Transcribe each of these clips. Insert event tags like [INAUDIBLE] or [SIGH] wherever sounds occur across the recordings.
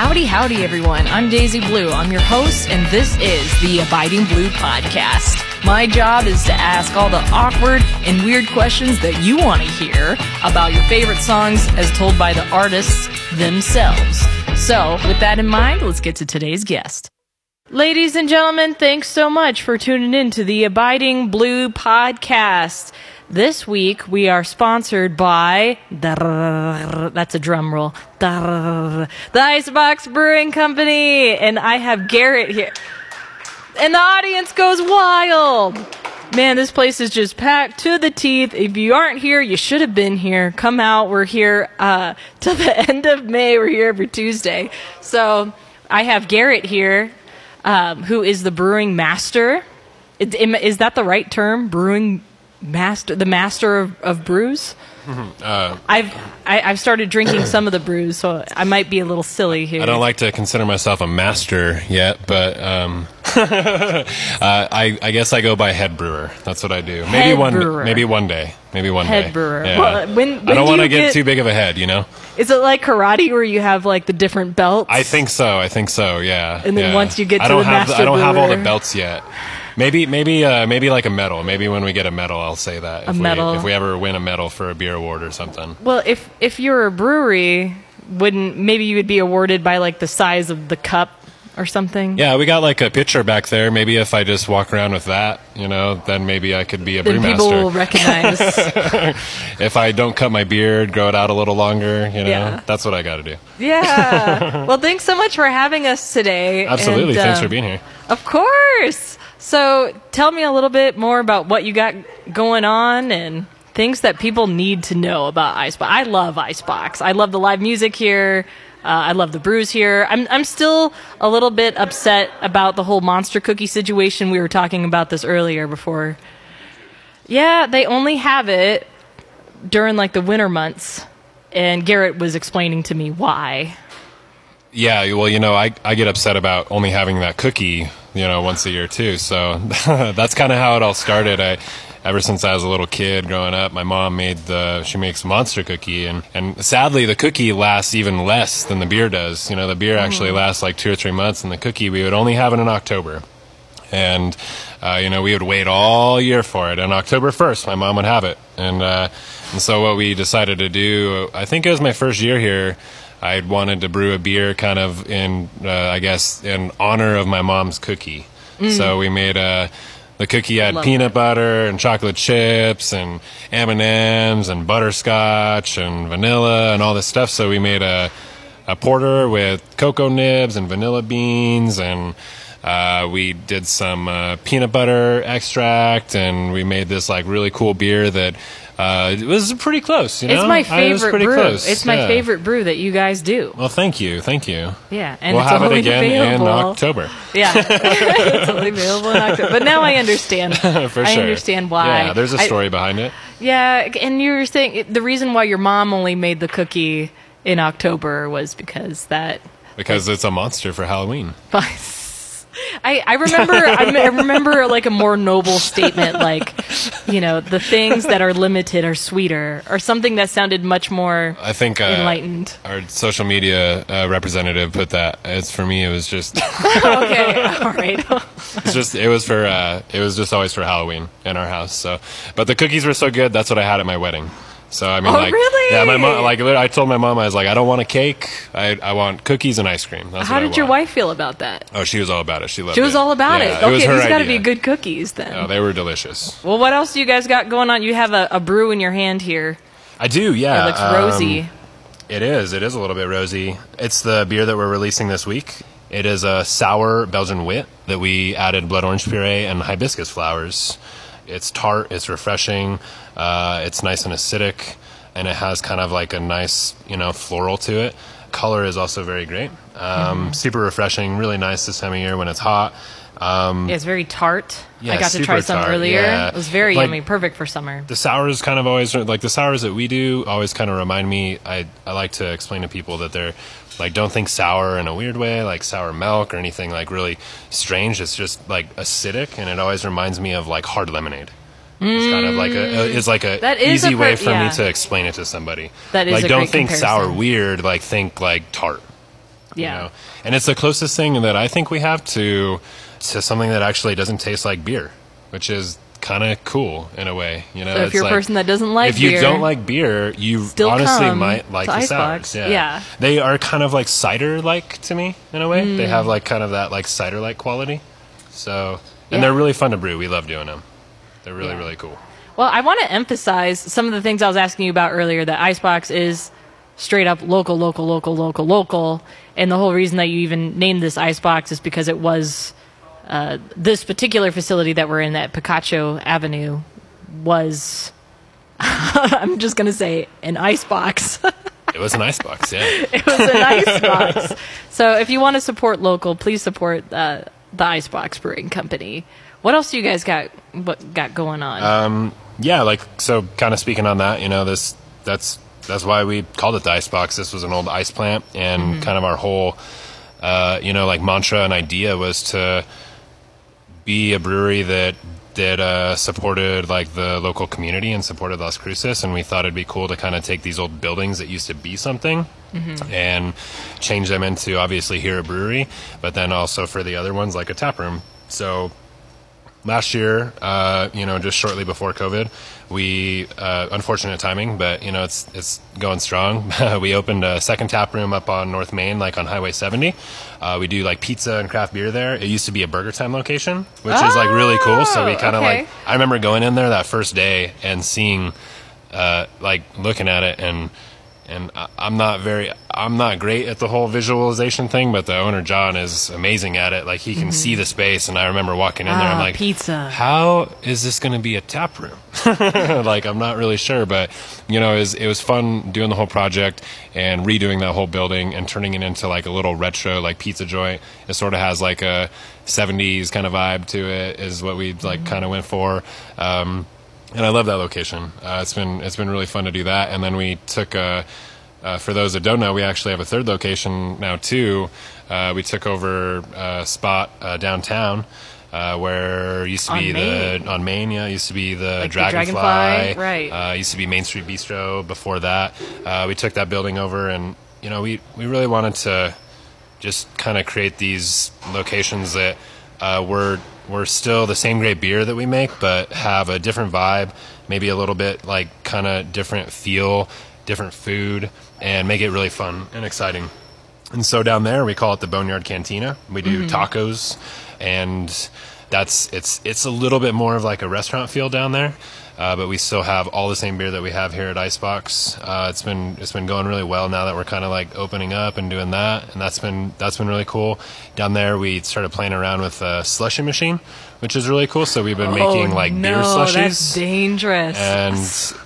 Howdy, howdy, everyone. I'm Daisy Blue. I'm your host, and this is the Abiding Blue podcast. My job is to ask all the awkward and weird questions that you want to hear about your favorite songs as told by the artists themselves. So, with that in mind, let's get to today's guest. Ladies and gentlemen, thanks so much for tuning in to the Abiding Blue podcast. This week we are sponsored by that's a drum roll. The Icebox Brewing Company, and I have Garrett here, and the audience goes wild. Man, this place is just packed to the teeth. If you aren't here, you should have been here. Come out. We're here uh, [LAUGHS] till the end of May. We're here every Tuesday. So I have Garrett here, um, who is the brewing master. Is, is that the right term? Brewing master, the master of, of brews. Uh, I've I, have i have started drinking some of the brews, so I might be a little silly here. I don't like to consider myself a master yet, but um, [LAUGHS] uh, I, I guess I go by head brewer. That's what I do. Head maybe one brewer. maybe one day. Maybe one head day. brewer. Yeah. Well, when, when I don't do want to get, get- too big of a head, you know. Is it like karate where you have like the different belts? I think so. I think so. Yeah. And then yeah. once you get I to don't the have master I don't have all the belts yet. Maybe maybe uh, maybe like a medal. Maybe when we get a medal, I'll say that. A if medal. We, if we ever win a medal for a beer award or something. Well, if if you're a brewery, wouldn't maybe you would be awarded by like the size of the cup or something? Yeah, we got like a pitcher back there. Maybe if I just walk around with that, you know, then maybe I could be a Then people brewmaster. will recognize. [LAUGHS] if I don't cut my beard, grow it out a little longer, you know, Yeah. that's what I got to do. yeah. [LAUGHS] Well, thanks so much for having us today. Absolutely. And, Thanks um, for being here. Of course. So, tell me a little bit more about what you got going on and things that people need to know about Icebox. I love Icebox. I love the live music here. Uh, I love the brews here. I'm I'm still a little bit upset about the whole monster cookie situation. We were talking about this earlier before. Yeah, they only have it during like the winter months, and Garrett was explaining to me why. Yeah, well, you know, I, I get upset about only having that cookie, you know, once a year too. So [LAUGHS] that's kind of how it all started. I, ever since I was a little kid growing up, my mom made the, she makes monster cookie and, and sadly the cookie lasts even less than the beer does. You know, the beer actually lasts like two or three months and the cookie we would only have it in October. And, uh, you know, we would wait all year for it. And October 1st, my mom would have it. And, uh, and so what we decided to do, I think it was my first year here, I wanted to brew a beer kind of in, uh, I guess, in honor of my mom's cookie. So we made a, the cookie had Love peanut butter and chocolate chips and M&Ms and butterscotch and vanilla and all this stuff. So we made a, a porter with cocoa nibs and vanilla beans and uh, we did some uh, peanut butter extract and we made this like really cool beer that uh, it was pretty close. You know, It's my I- it was favorite pretty brew. close, It's my yeah. favorite brew that you guys do. Well, thank you, thank you. Yeah, and we'll it's have it only again in. October Yeah, [LAUGHS] [LAUGHS] it's only available in October. But now I understand. [LAUGHS] for sure. I understand why. Yeah, there's a story behind it. yeah, and you were saying the reason why your mom only made the cookie in October was because that. Because it's a monster for Halloween. I, I remember [LAUGHS] I, I remember like a more noble statement like you know the things that are limited are sweeter or something that sounded much more I think uh, enlightened. our social media uh, representative put that. As for me. It was just, [LAUGHS] okay, all right. [LAUGHS] it's just, it was for, uh, it was just always for Halloween in our house. So, but the cookies were so good. That's what I had at my wedding. So I mean, Oh, like, really? yeah, my mom, like, I told my mom, I was like, I don't want a cake. I, I want cookies and ice cream. That's How did your wife feel about that? Oh, she was all about it. She loved She was it. all about Yeah, it. Okay, her these got to be good cookies then. Oh, they were delicious. Well, what else do you guys got going on? You have a, a brew in your hand here. I do, yeah. It looks Um, rosy. It is. It is a little bit rosy. It's the beer that we're releasing this week. It is a sour Belgian wit that we added blood orange puree and hibiscus flowers. It's tart. It's refreshing. Uh, it's nice and acidic, and it has kind of like a nice, you know, floral to it. Color is also very great. Um, Mm-hmm. Super refreshing. Really nice this time of year when it's hot. Um, Yeah, it's very tart. Yeah, I got to try some tart, earlier. yeah. It was very Like- yummy, perfect for summer. the sours kind of always like the sours that we do always kind of remind me I, I like to explain to people that they're like don't think sour in a weird way like sour milk or anything like really strange it's just like acidic and it always reminds me of like hard lemonade it's kind of like a, it's like a Mm. That is easy a way for yeah. me to explain it to somebody That is like don't think sour weird like think like tart Yeah. You know? And it's the closest thing that I think we have to to something that actually doesn't taste like beer, which is kind of cool in a way. You know, So if you're a person that doesn't like beer if you beer, don't like beer, you Still honestly might like the sours. Yeah. Yeah. they are kind of like cider like to me in a way. They Mm. have like kind of that like cider like quality. So and Yeah. they're really fun to brew. We love doing them. They're really Yeah. really cool. Well, I want to emphasize some of the things I was asking you about earlier. That Icebox is straight up local, local, local, local, local, and the whole reason that you even named this Icebox is because it was uh, this particular facility that we're in at Picacho Avenue was. [LAUGHS] I'm just gonna say an icebox. It was an icebox, yeah. [LAUGHS] it was an icebox. So if you want to support local, please support uh, the Icebox Brewing Company. What else do you guys got? What got going on? yeah, like so kind of speaking on that, you know, this that's that's why we called it the ice box. This was an old ice plant and kind of our whole uh, you know, like mantra and idea was to be a brewery that that uh, supported like the local community and supported Las Cruces, and we thought it'd be cool to kind of take these old buildings that used to be something and change them into obviously here a brewery, but then also for the other ones like a tap room. So last year, uh, you know, just shortly before COVID, we uh, unfortunate timing, but you know, it's it's going strong. [LAUGHS] we opened a second tap room up on North Main, like on Highway 70. Uh, we do like pizza and craft beer there. It used to be a Burger Time location, which is like really cool. So we Oh, kind of okay. like I remember going in there that first day and seeing, uh, like looking at it and. And I- I'm not very, I'm not great at the whole visualization thing, but the owner John is amazing at it. Like he can see the space, and I remember walking in there. I'm Mm-hmm. Ah, like, pizza. how is this going to be a tap room? [LAUGHS] like, I'm not really sure, but you know, it was, it was fun doing the whole project and redoing that whole building and turning it into like a little retro, like pizza joint. It sort of has like a 70s kind of vibe to it, is what we like kind of went for. Um, and I love that location. Uh, it's been it's been really fun to do that. And then we took uh, uh, for those that don't know, we actually have a third location now too. Uh, we took over a spot uh, downtown. Uh, where used to On be Main. the on Main, yeah, used to be the Like the Dragonfly, Dragonfly, right. Uh, used to be Main Street Bistro. Before that, uh, we took that building over, and you know, we we really wanted to just kind of create these locations that uh, were were still the same great beer that we make, but have a different vibe, maybe a little bit like kind of different feel, different food, and make it really fun and exciting. And so down there, we call it the Boneyard Cantina. We do mm-hmm. tacos, and that's it's it's a little bit more of like a restaurant feel down there. Uh, but we still have all the same beer that we have here at Icebox. Uh, it's been it's been going really well now that we're kind of like opening up and doing that, and that's been that's been really cool. Down there, we started playing around with a slushy machine, which is really cool. So we've been making oh, like no, beer slushies That's dangerous. and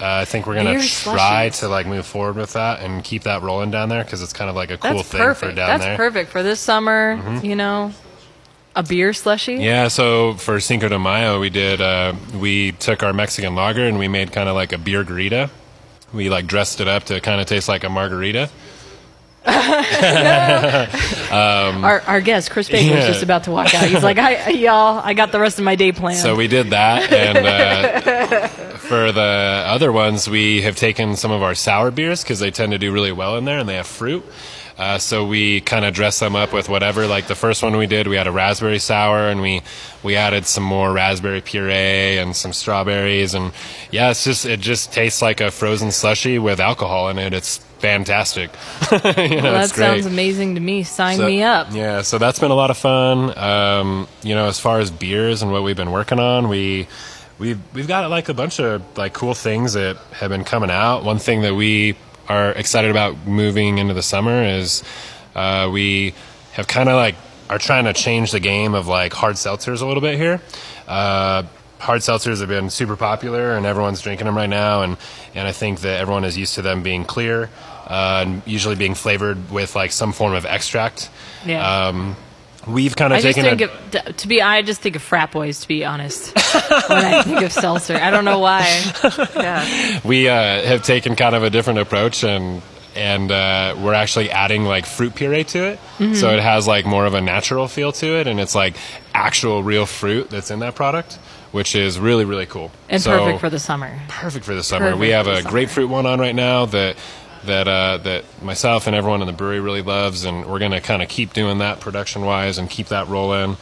uh, I think we're gonna Beer try slushies. to like move forward with that and keep that rolling down there because it's kind of like a cool that's thing perfect. for down that's there. Mm-hmm. perfect for this summer. You know, a beer slushy. Yeah, so for Cinco de Mayo, we did uh, we took our Mexican lager and we made kind of like a beer garita. We like dressed it up to kind of taste like a margarita. [LAUGHS] Our, our guest Chris Baker was just about to walk out. He's like, "I y'all, I got the rest of my day planned." So we did that, and uh, for the other ones, we have taken some of our sour beers because they tend to do really well in there, and they have fruit. Uh, so we kind of dress them up with whatever. Like the first one we did, we had a raspberry sour, and we we added some more raspberry puree and some strawberries, and yeah, it's just it just tastes like a frozen slushy with alcohol in it. It's fantastic. [LAUGHS] you know, well, that sounds amazing to me. Sign So- me up. Yeah, so that's been a lot of fun. Um, you know, as far as beers and what we've been working on, we we've we've got like a bunch of like cool things that have been coming out. One thing that we are excited about moving into the summer is uh, we have kind of like are trying to change the game of like hard seltzers a little bit here. Uh, hard seltzers have been super popular and everyone's drinking them right now and and I think that everyone is used to them being clear uh, and usually being flavored with like some form of extract. Yeah. Um, we've kind I of just taken think a, of to be. I just think of frat boys. To be honest, [LAUGHS] when I think of seltzer, I don't know why. Yeah. we uh, have taken kind of a different approach and and uh, we're actually adding like fruit puree to it Mm-hmm. so it has like more of a natural feel to it and it's like actual real fruit that's in that product which is really really cool And So- perfect for the summer. perfect for the summer. Perfect we have a grapefruit one on right now that that uh, that myself and everyone in the brewery really loves, and we're gonna kind of keep doing that production wise and keep that rolling.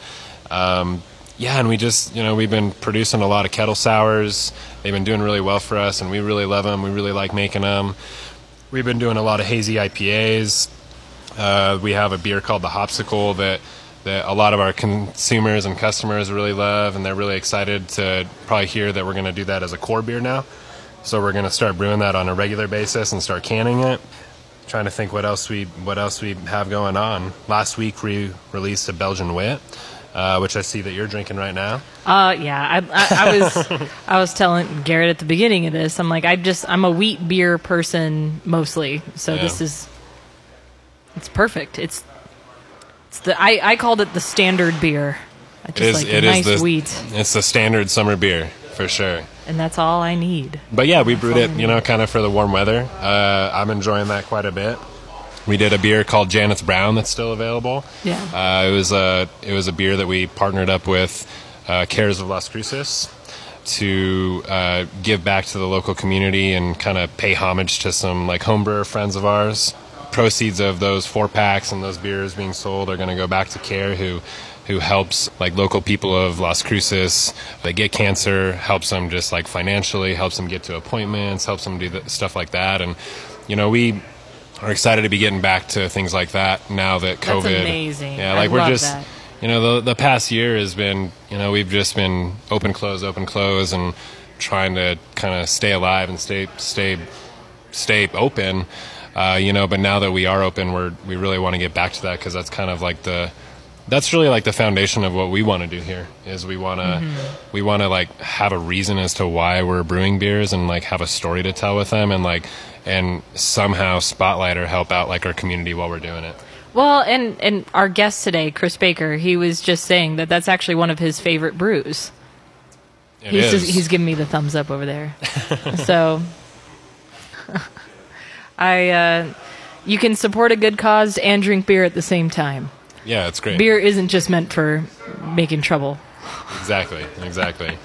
Um, yeah, and we just you know we've been producing a lot of kettle sours. They've been doing really well for us, and we really love them. We really like making them. We've been doing a lot of hazy IPAs. Uh, we have a beer called the Hopsicle that that a lot of our consumers and customers really love, and they're really excited to probably hear that we're going to do that as a core beer now. So we're going to start brewing that on a regular basis and start canning it. Trying to think what else we what else we have going on. Last week we released a Belgian wit, uh, which I see that you're drinking right now. Uh, yeah, I, I, I was [LAUGHS] I was telling Garrett at the beginning of this. I'm like, I just I'm a wheat beer person mostly, so Yeah. this is it's perfect. It's it's the I, I called it the standard beer. I just It is like it the is the wheat, it's the standard summer beer for sure. and that's all I need. But yeah, we brewed it, you know, kind of for the warm weather. Uh, I'm enjoying that quite a bit. We did a beer called Janet's Brown that's still available. Yeah. Uh, it was a it was a beer that we partnered up with uh, Cares of Las Cruces to uh, give back to the local community and kind of pay homage to some like homebrewer friends of ours. Proceeds of those four packs and those beers being sold are going to go back to Care, who who helps like local people of Las Cruces. They get cancer, helps them just like financially, helps them get to appointments, helps them do the, stuff like that. And you know we are excited to be getting back to things like that now that COVID. That's amazing. Yeah, I like we're just that. you know the the past year has been you know we've just been open close open close and trying to kind of stay alive and stay stay stay open. Uh, you know, but now that we are open, we're we really want to get back to that because that's kind of like the that's really like the foundation of what we want to do here is we want to Mm-hmm. we want to like have a reason as to why we're brewing beers and like have a story to tell with them and like and somehow spotlight or help out like our community while we're doing it Well, and and our guest today, Chris Baker, he was just saying that that's actually one of his favorite brews. It he's just, he's giving me the thumbs up over there. [LAUGHS] so [LAUGHS] I uh, you can support a good cause and drink beer at the same time. Yeah it's great Beer isn't just meant for making trouble. exactly exactly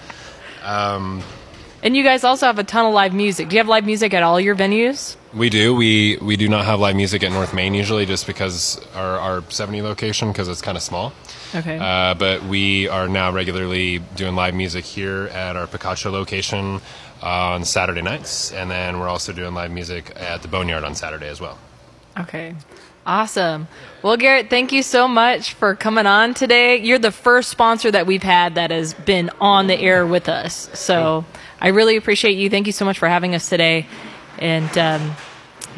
And you guys also have a ton of live music. Do you have live music at all your venues? We do. We we do not have live music at North Main usually, just because our our 70 location because it's kind of small. Okay. Uh, but we are now regularly doing live music here at our Picacho location on Saturday nights, and then we're also doing live music at the Boneyard on Saturday as well. Okay. Awesome. Well, Garrett, thank you so much for coming on today. You're the first sponsor that we've had that has been on the air with us. So I really appreciate you. Thank you so much for having us today. And um,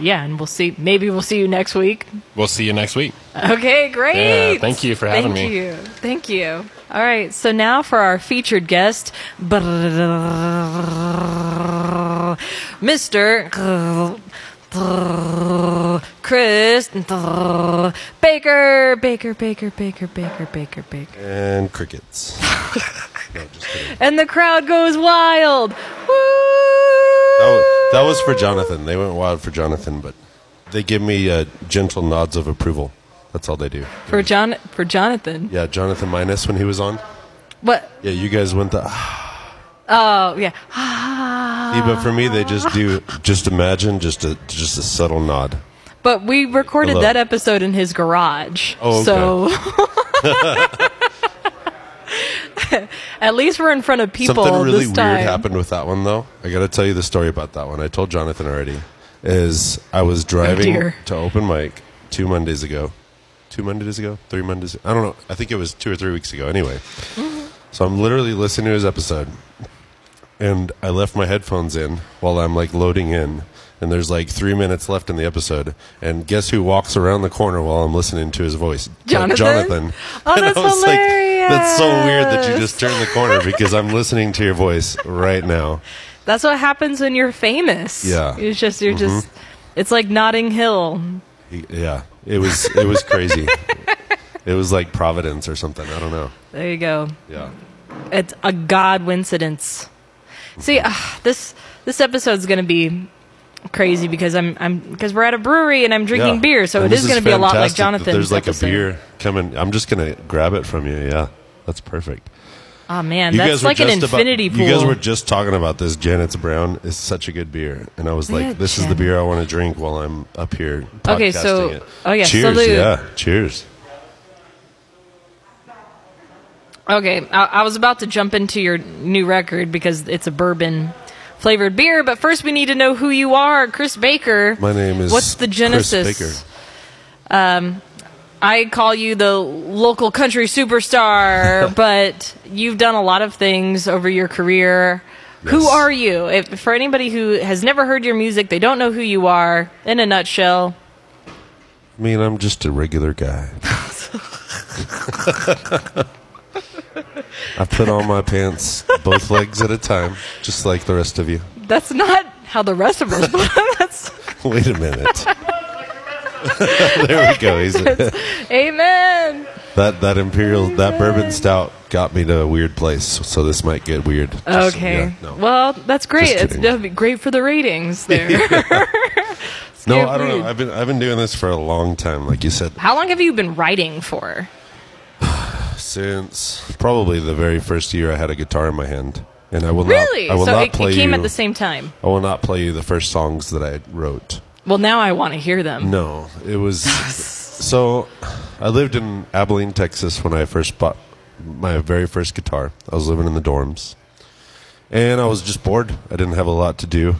yeah, and we'll see. Maybe we'll see you next week. We'll see you next week. Okay, great. Yeah, thank you for having thank me. Thank you. Thank you. All right, so now for our featured guest, Mr. Chris Baker, Baker, Baker, Baker, Baker, Baker, Baker. And crickets. [LAUGHS] no, just kidding. And the crowd goes wild. Woo! That was, that was for Jonathan. They went wild for Jonathan, but they give me uh, gentle nods of approval. That's all they do. for John for Jonathan. Yeah, Jonathan Minus when he was on. What? Yeah, you guys went the. Oh, yeah. Yeah, but for me, they just do. Just imagine just a just a subtle nod. But we recorded Hello. that episode in his garage. Oh, So [LAUGHS] at least we're in front of people Something really weird happened with that one, though. I got to tell you the story about that one. I told Jonathan already. Is I was driving dear. to open mic two Mondays ago, two Mondays ago, three Mondays. I don't know. I think it was two or three weeks ago. Anyway, Mm-hmm. so I'm literally listening to his episode, and I left my headphones in while I'm like loading in. And there's like three minutes left in the episode, and guess who walks around the corner while I'm listening to his voice? Uh, Jonathan? Jonathan. Oh, [LAUGHS] And I that's was like, that's so weird that you just turned the corner [LAUGHS] because I'm listening to your voice right now. That's what happens when you're famous. Yeah. It's just you're just it's like Notting Hill. Yeah, it was it was crazy. it was like Providence or something. I don't know. There you go. Yeah. It's a god coincidence. See, uh, this this episode's going to be crazy because I'm I'm because we're at a brewery and I'm drinking Yeah. beer, so And it this is going to be a lot like Jonathan's There's like episode. a beer coming. I'm just gonna grab it from you. Yeah, that's perfect. Oh man, You that's like an just about- infinity pool. You guys were just talking about this. Janet's Brown is such a good beer, and I was like, "This is the beer I want to drink while I'm up here." Okay, so- it. oh, yeah, cheers, salute. yeah, cheers. Okay, I, I was about to jump into your new record because it's a bourbon flavored beer, but first we need to know who you are, Chris Baker. My name is What's the Chris genesis? Baker. Um, I call you the local country superstar, [LAUGHS] but you've done a lot of things over your career. Who are you? If, for anybody who has never heard your music, they don't know who you are. In a nutshell, I mean, I'm just a regular guy. [LAUGHS] I put on my pants both legs at a time, just like the rest of you. that's not how the rest of us. [LAUGHS] that's Wait a minute. [LAUGHS] there we go. He's, amen. that that imperial that bourbon stout got me to a weird place, so this might get weird. Just- Okay. yeah, no. Well, that's great. It's be great for the ratings there. [LAUGHS] no, I don't know. I've been I've been doing this for a long time, like you said, How long have you been writing for? Since probably the very first year I had a guitar in my hand, and I will Really? not. I will so not it, play it came you. at the same time. I will not play you the first songs that I wrote. Well, now I want to hear them. No, it was [LAUGHS] so. I lived in Abilene, Texas, when I first bought my very first guitar. I was living in the dorms, and I was just bored. I didn't have a lot to do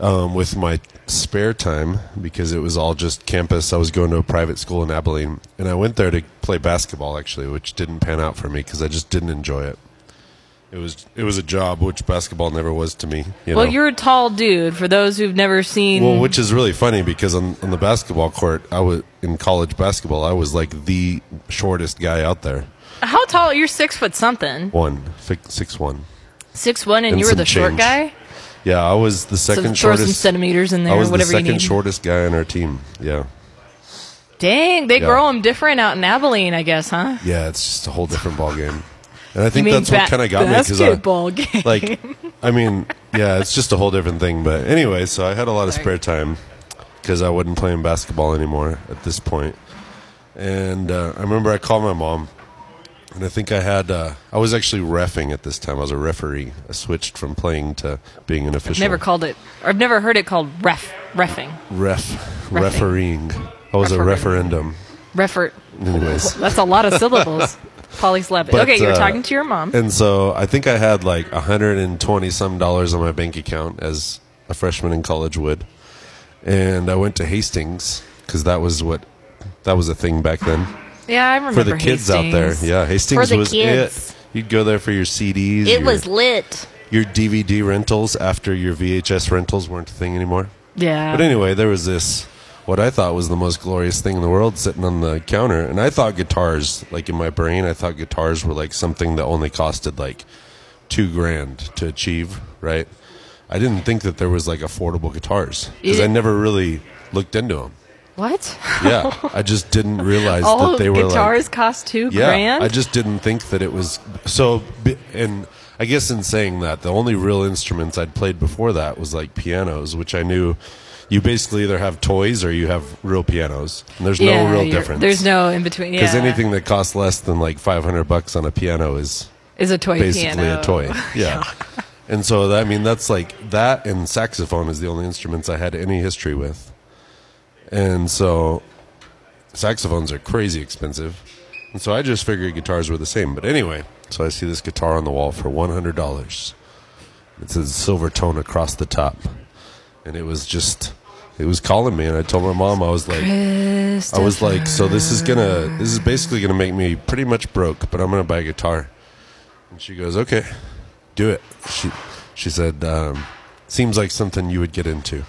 um, with my spare time because it was all just campus. I was going to a private school in Abilene, and I went there to play basketball actually, which didn't pan out for me because I just didn't enjoy it. It was it was a job, which basketball never was to me. You Well, know? you're a tall dude. For those who've never seen, Well, which is really funny because on, on the basketball court, I was in college basketball. I was like the shortest guy out there. how tall? You're six foot something, One fi- six one. and, And you were the short guy. Yeah, I was the So second throw some shortest. centimeters in there, I was the second shortest guy on our team. Yeah, Dang, they Yeah. grow them different out in Abilene, I guess, huh? yeah, it's just a whole different ball game. And I think that's what kind of got me because I game. like, I mean, yeah, it's just a whole different thing. But anyway, so I had a lot of Sorry. spare time because I wasn't playing basketball anymore at this point. And uh, I remember I called my mom, and I think I had uh, I was actually refing at this time. I was a referee. I switched from playing to being an official. never called it. or I've never heard it called ref refing. ref refereeing. I was a Refereeing. referendum. Refer. Anyways. [LAUGHS] That's a lot of syllables. [LAUGHS] Polysyllabic. But, okay, you're uh, talking to your mom. And so I think I had like hundred and twenty some dollars on my bank account as a freshman in college would, and I went to Hastings because that was what that was a thing back then Yeah, I remember for the kids out there. Hastings. Yeah, Hastings For the was kids. it. You'd go there for your CDs. It your, was lit. your DVD rentals after your VHS rentals weren't a thing anymore. Yeah. But anyway, there was this what I thought was the most glorious thing in the world sitting on the counter, and I thought guitars, like in my brain, I thought guitars were like something that only costed like two grand to achieve, right? I didn't think that there was like affordable guitars because I never really looked into them. What? Yeah, I just didn't [LAUGHS] realize All that they were guitars like cost two yeah, grand. I just didn't think that it was so. And I guess in saying that, the only real instruments I'd played before that was like pianos, which I knew you basically either have toys or you have real pianos. And there's yeah, no real difference. There's no in between. Yeah. because anything that costs less than like 500 bucks on a piano is is a toy basically piano. a toy. [LAUGHS] Yeah. and so that, I mean that's like that and saxophone is the only instruments I had any history with. And so saxophones are crazy expensive. And so I just figured guitars were the same. But anyway, so I see this guitar on the wall for $100. It says Silvertone across the top. And it was just it was calling me and I told my mom I was like I was like, so this is gonna, this is basically gonna make me pretty much broke, but I'm gonna buy a guitar. And she goes, okay, do it. She, she said, um, seems like something you would get into.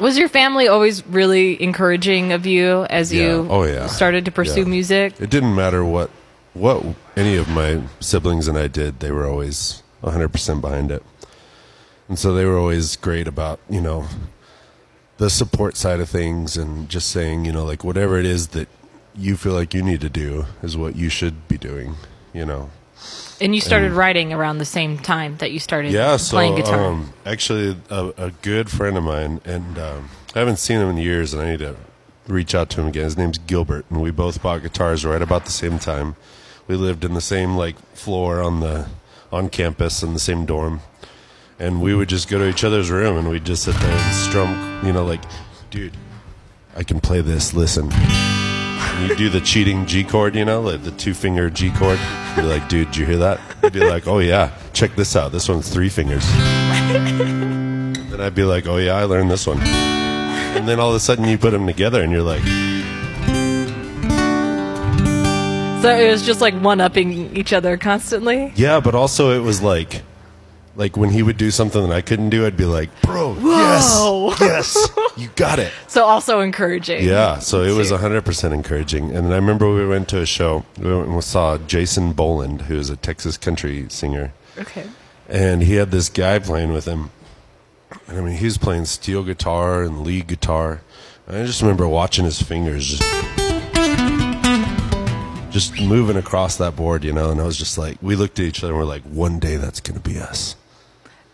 Was your family always really encouraging of you as Yeah. you Oh, yeah. started to pursue Yeah. music? It didn't matter what, what any of my siblings and I did. They were always 100% behind it. And so they were always great about, you know, the support side of things and just saying, you know, like whatever it is that you feel like you need to do is what you should be doing, you know. And you started writing around the same time that you started Yeah, so playing guitar. um, actually, a, a good friend of mine, and um, I haven't seen him in years, and I need to reach out to him again. His name's Gilbert, and we both bought guitars right about the same time. We lived in the same like floor on the on campus in the same dorm, and we would just go to each other's room and we'd just sit there and strum. You know, like, dude, I can play this. Listen. And you do the cheating G chord, you know, like the two finger G chord. You'd be like, dude, did you hear that? You'd be like, oh yeah, check this out. This one's three fingers. then I'd be like, oh yeah, I learned this one. And then all of a sudden you put them together and you're like, So it was just like one upping each other constantly. yeah, but also it was like, like when he would do something that I couldn't do, I'd be like, bro, Whoa. yes, yes, you got it. [LAUGHS] So also encouraging. Yeah, so it was See. 100% encouraging. And then I remember we went to a show. We went and saw Jason Boland, who's a Texas country singer. Okay. And he had this guy playing with him. And I mean, he was playing steel guitar and lead guitar. And I just remember watching his fingers just just moving across that board, you know, and I was just like, we looked at each other and we're like, one day that's going to be us.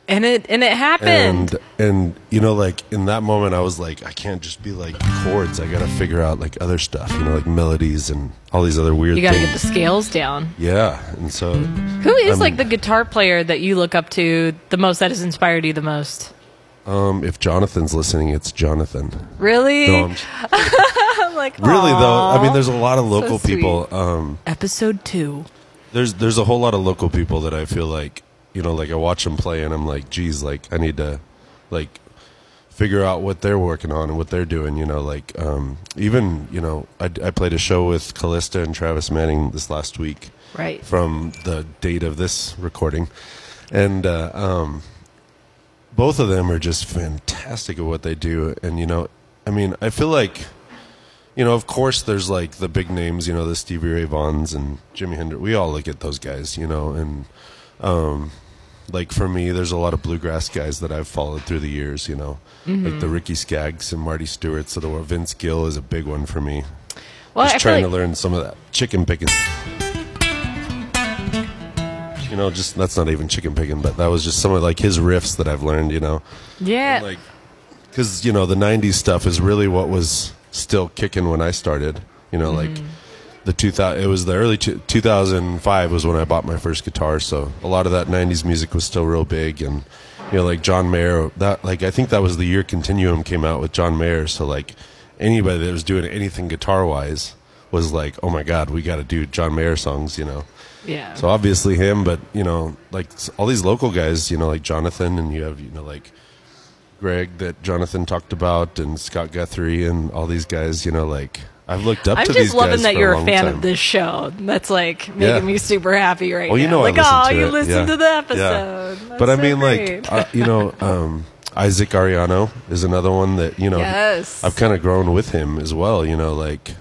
And it and it happened. And and you know, like in that moment, I was like, I can't just be like chords. I got to figure out like other stuff, you know, like melodies and all these other weird you got to things. get the scales down. yeah, and so Who is I'm- like the guitar player that you look up to the most that has inspired you the most? um, if Jonathan's listening, it's Jonathan. Really? No, I'm- [LAUGHS] I'm like, really though, I mean, there's a lot of local sweet. people. Um, episode two. there's there's a whole lot of local people that I feel like you know, like I watch them play and I'm like, geez, like I need to like figure out what they're working on and what they're doing. You know, like um, even you know, I, I played a show with Callista and Travis Manning this last week Right. from the date of this recording, and uh, um, both of them are just fantastic at what they do. And you know, I mean, I feel like. You know, of course, there's like the big names, you know, the Stevie Ray Vaughns and Jimi Hendrix. We all look at those guys, you know, and um, like for me, there's a lot of bluegrass guys that I've followed through the years, you know, mm-hmm. like the Ricky Skaggs and Marty Stuart's of the world. Vince Gill is a big one for me. Well, Just I trying like to learn some of that chicken picking. You know, just that's not even chicken picking, but that was just some of like his riffs that I've learned. You know, yeah. like because you know the '90s stuff is really what was still kicking when I started. You know, like mm-hmm. The 2000. It was the early two, 2005 was when I bought my first guitar, so a lot of that '90s music was still real big, and you know, like John Mayer. That like I think that was the year Continuum came out with John Mayer. So like anybody that was doing anything guitar wise was like, oh my god, we got to do John Mayer songs. You know. yeah. So obviously him, but you know, like all these local guys, you know, like Jonathan, and you have you know like Greg that Jonathan talked about, and Scott Guthrie, and all these guys. You know, like I've looked up to the case. I'm to just loving that you're a a fan time. of this show. That's like making Yeah. me super happy right Well, you now. know, I like, oh, you it. listened Yeah. to the episode. That's but I so mean, great. like uh, you know, um, Isaac Ariano is another one that you know Yes. I've kind of grown with him as well. You know, like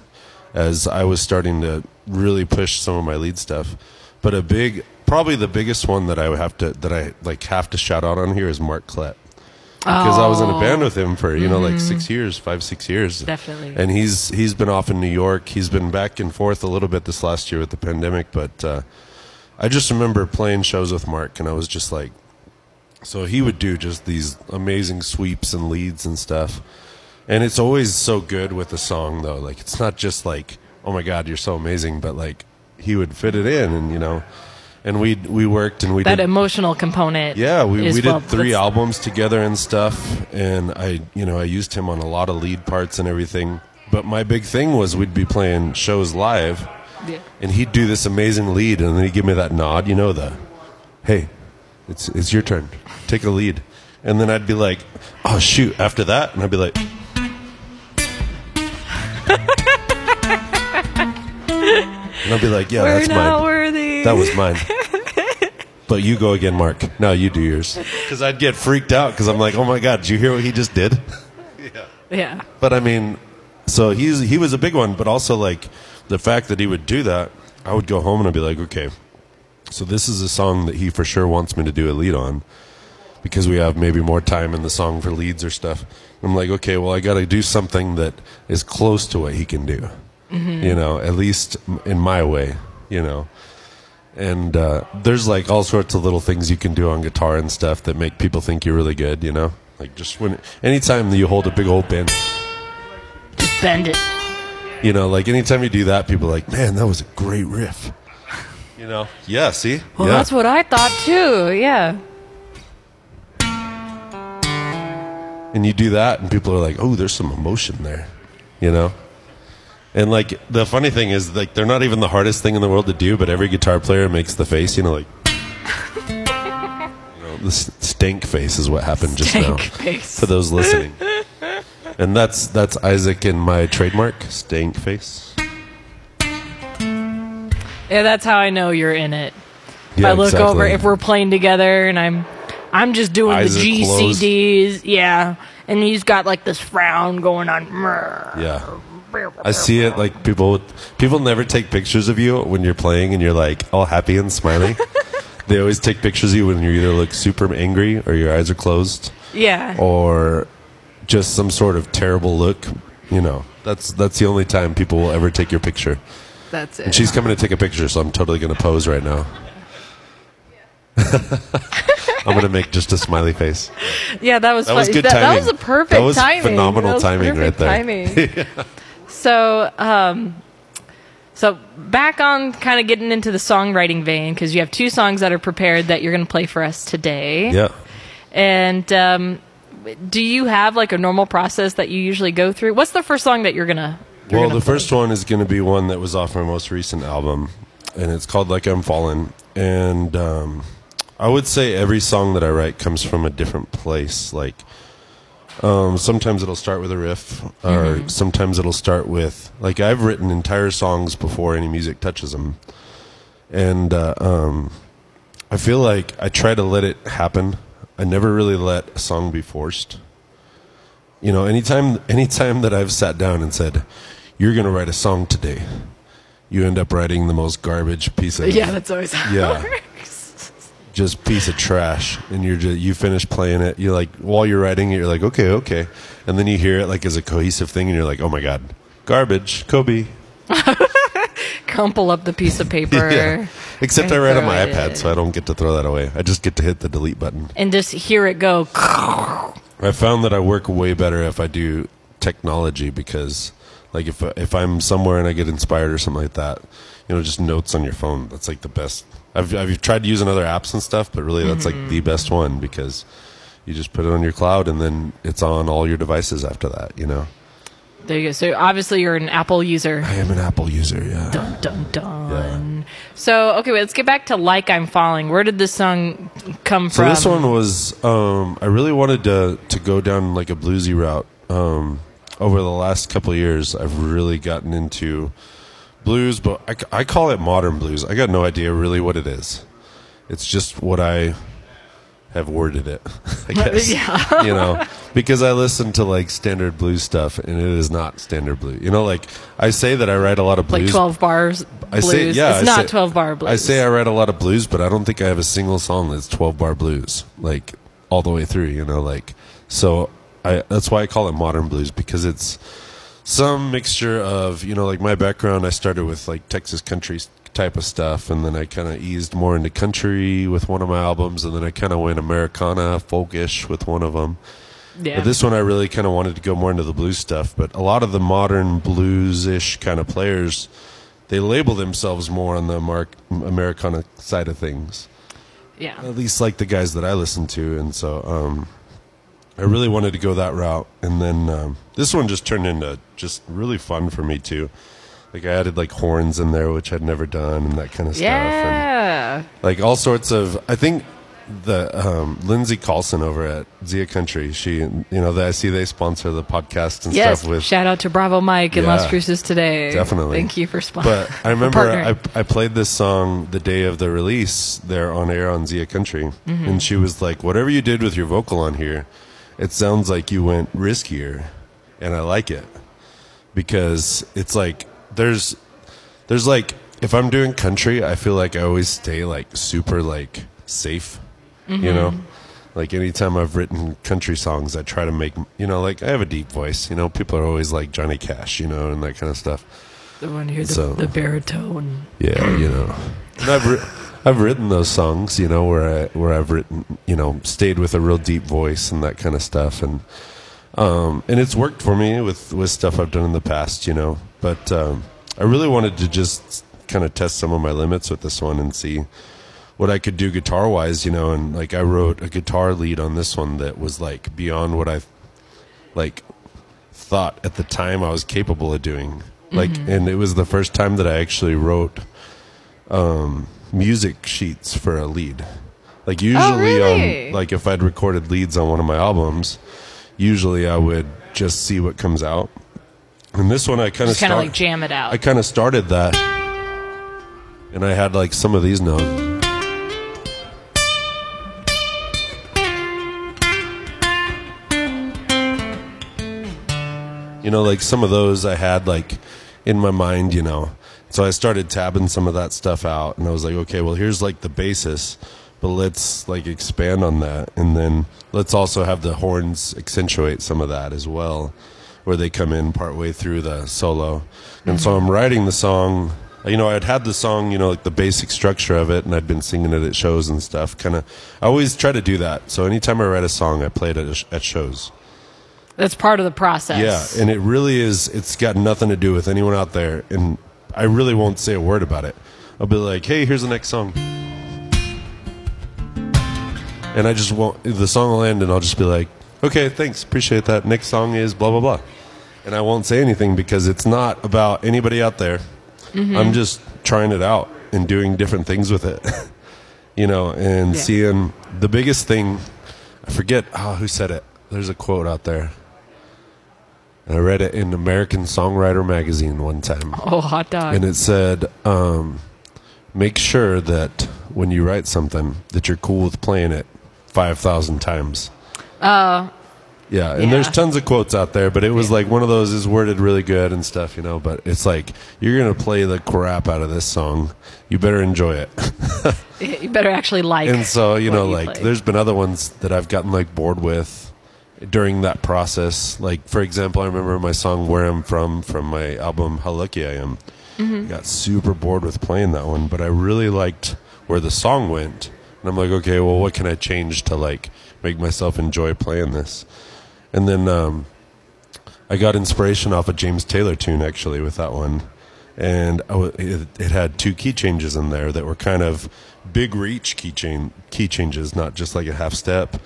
as I was starting to really push some of my lead stuff. But a big, probably the biggest one that I would have to that I like have to shout out on here is Mark Klett. Because I was in a band with him for you know like six years, five six years, Oh. Mm-hmm. Definitely. And he's he's been off in New York. He's been back and forth a little bit this last year with the pandemic, but uh, I just remember playing shows with Mark, and I was just like, so he would do just these amazing sweeps and leads and stuff. And it's always so good with the song though. Like it's not just like, "Oh my god, you're so amazing," but like he would fit it in and you know, and we we worked and we did that did emotional component. yeah, we, we did well- three albums together and stuff, and I, you know, I used him on a lot of lead parts and everything. But my big thing was we'd be playing shows live, Yeah. and he'd do this amazing lead, and then he'd give me that nod, you know, the, hey, it's it's your turn, take a lead, and then I'd be like, oh shoot, after that, and I'd be like. [LAUGHS] And I'd be like, yeah, We're that's mine. Worthy. That was mine. but you go again, Mark. Now you do yours. Because I'd get freaked out because I'm like, oh my god, did you hear what he just did? yeah. Yeah. But I mean, so he's he was a big one, but also like the fact that he would do that, I would go home and I'd be like, okay, so this is a song that he for sure wants me to do a lead on because we have maybe more time in the song for leads or stuff. I'm like, okay, well, I got to do something that is close to what he can do, mm-hmm. you know, at least in my way, you know. And uh, there's like all sorts of little things you can do on guitar and stuff that make people think you're really good, you know. Like just when, anytime you hold a big old bend, Just bend it. you know, like anytime you do that, people are like, man, that was a great riff. You know? Yeah, see? Well, yeah. that's what I thought too. Yeah. and you do that and people are like oh there's some emotion there you know and like the funny thing is like they're not even the hardest thing in the world to do but every guitar player makes the face you know like you know, the s- stank face is what happened just now Stank face. for those listening and that's that's isaac and my trademark stank face Yeah, that's how I know you're in it. If I look over if we're playing together and I'm I'm just doing Eyes the are closed. GCDs, yeah. And he's got like this frown going on. yeah I see it like people people never take pictures of you when you're playing and you're like all happy and smiling. [LAUGHS] they always take pictures of you when you either look super angry or your eyes are closed Yeah. or just some sort of terrible look. You know, that's that's the only time people will ever take your picture. That's it. And she's coming to take a picture, so I'm totally going to pose right now. [LAUGHS] I'm going to make just a smiley face. yeah, that was That was good that, that was a perfect That was timing. phenomenal That was timing right there. timing. [LAUGHS] So, um, so back on kind of getting into the songwriting vein because you have two songs that are prepared that you're going to play for us today. Yeah. And um, do you have like a normal process that you usually go through? What's the first song that you're gonna? You're Well, gonna the play? first one is going to be one that was off my most recent album, and it's called "Like I'm Fallen." And um, I would say every song that I write comes from a different place. Like um, sometimes it'll start with a riff, or sometimes it'll start with like I've written entire songs before any music touches them, and uh, um, I feel like I try to let it happen. I never really let a song be forced you know anytime anytime that i've sat down and said you're going to write a song today you end up writing the most garbage piece of [LAUGHS] Yeah, that's always Yeah. Just piece of trash and you're just you finish playing it you're like while you're writing it you're like okay okay and then you hear it like as a cohesive thing and you're like oh my god garbage kobe [LAUGHS] Crumple up the piece of paper. [LAUGHS] yeah. except i write on my ipad so i don't get to throw that away i just get to hit the delete button And just hear it go. I found that I work way better if I do technology because, like, if if I'm somewhere and I get inspired or something like that, you know, just notes on your phone. That's like the best. I've I've tried using other apps and stuff, but really that's like the best one because you just put it on your cloud and then it's on all your devices after that. You know, There you go. So obviously you're an Apple user. I am an Apple user. Yeah. Dun dun dun. Yeah. So okay, wait, let's get back to "Like I'm Falling." Where did this song come So from? So this one was um, I really wanted to to go down like a bluesy route. Um, over the last couple of years, I've really gotten into blues, but I call it modern blues. I got no idea really what it is. It's just what I have worded it. [LAUGHS] I guess Yeah. [LAUGHS] you know because I listen to like standard blues stuff, and it is not standard blues. You know, like I say that I write a lot of like twelve bars I blues. say yeah, it's I not say- twelve bar blues. I say I write a lot of blues, but I don't think I have a single song that's twelve bar blues, like all the way through. You know, like so. I that's why I call it modern blues because it's some mixture of you know, like my background. I started with like Texas country type of stuff, and then I kind of eased more into country with one of my albums, and then I kind of went Americana folkish with one of them. yeah. But this one, I really kind of wanted to go more into the blues stuff. But a lot of the modern blues-ish kind of players, they label themselves more on the Mar- Americana side of things. yeah. At least like the guys that I listen to, and so um, I really wanted to go that route. And then um, this one just turned into just really fun for me too. Like I added like horns in there, which I'd never done, and that kind of stuff. Yeah. like all sorts of i think the um, lindsay carlson over at zia country she you know the, i see they sponsor the podcast and Yes. stuff with Shout out to Bravo Mike in Yeah. Las Cruces today. Definitely. Thank you for sponsoring. but i [LAUGHS] remember I, I played this song the day of the release there on air on zia country and she was like whatever you did with your vocal on here it sounds like you went riskier and i like it because it's like there's there's like if I'm doing country, I feel like I always stay like super like safe, you know. Mm-hmm. Like anytime I've written country songs, I try to make you know like I have a deep voice. You know, people are always like Johnny Cash, you know, and that kind of stuff. the one here, the, So- the baritone. Yeah, you know. And I've I've written those songs, you know, where I where I've written, you know, stayed with a real deep voice and that kind of stuff, and um, and it's worked for me with with stuff I've done in the past, you know. But um, I really wanted to just kind of test some of my limits with this one and see what I could do guitar wise, you know. And like I wrote a guitar lead on this one that was like beyond what I like thought at the time I was capable of doing. Like, and it was the first time that I actually wrote um, music sheets for a lead. Like usually, um, really? on like if I'd recorded leads on one of my albums, usually I would just see what comes out. And this one, I kind of kind of like jam it out. I kind of started that, and I had like some of these notes. You know, like some of those I had like in my mind, you know. So I started tabbing some of that stuff out, and I was like, okay, well, here's like the basis, but let's like expand on that, and then let's also have the horns accentuate some of that as well, where they come in partway through the solo. And so mm-hmm. I'm writing the song. You know, I'd had the song, you know, like the basic structure of it, and I'd been singing it at shows and stuff. Kind of, I always try to do that. So anytime I write a song, I play it at, at shows. That's part of the process. Yeah, and it really is. It's got nothing to do with anyone out there, and I really won't say a word about it. I'll be like, "Hey, here's the next song," and I just won't. The song will end, and I'll just be like, "Okay, thanks, appreciate that." Next song is blah blah blah, and I won't say anything because it's not about anybody out there. Mm-hmm. I'm just trying it out and doing different things with it, [LAUGHS] you know, and Yeah. seeing the biggest thing. I forget oh, who said it. There's a quote out there. And I read it in American Songwriter magazine one time. Oh, hot dog. And it said, um, make sure that when you write something that you're cool with playing it 5,000 times. Uh, Yeah, and Yeah. there's tons of quotes out there, but it was like one of those is worded really good and stuff, you know, but it's like you're going to play the crap out of this song. You better enjoy it. [LAUGHS] you better actually like. and so you what know you like play. there's been other ones that i've gotten like bored with during that process. Like for example i remember my song where i'm from from my album how lucky i am. Mm-hmm. I got super bored with playing that one but i really liked where the song went. And i'm like okay well what can i change to like make myself enjoy playing this? And then um, I got inspiration off a James Taylor tune actually with that one, and I w- it, it had two key changes in there that were kind of big reach key chain key changes, not just like a half step.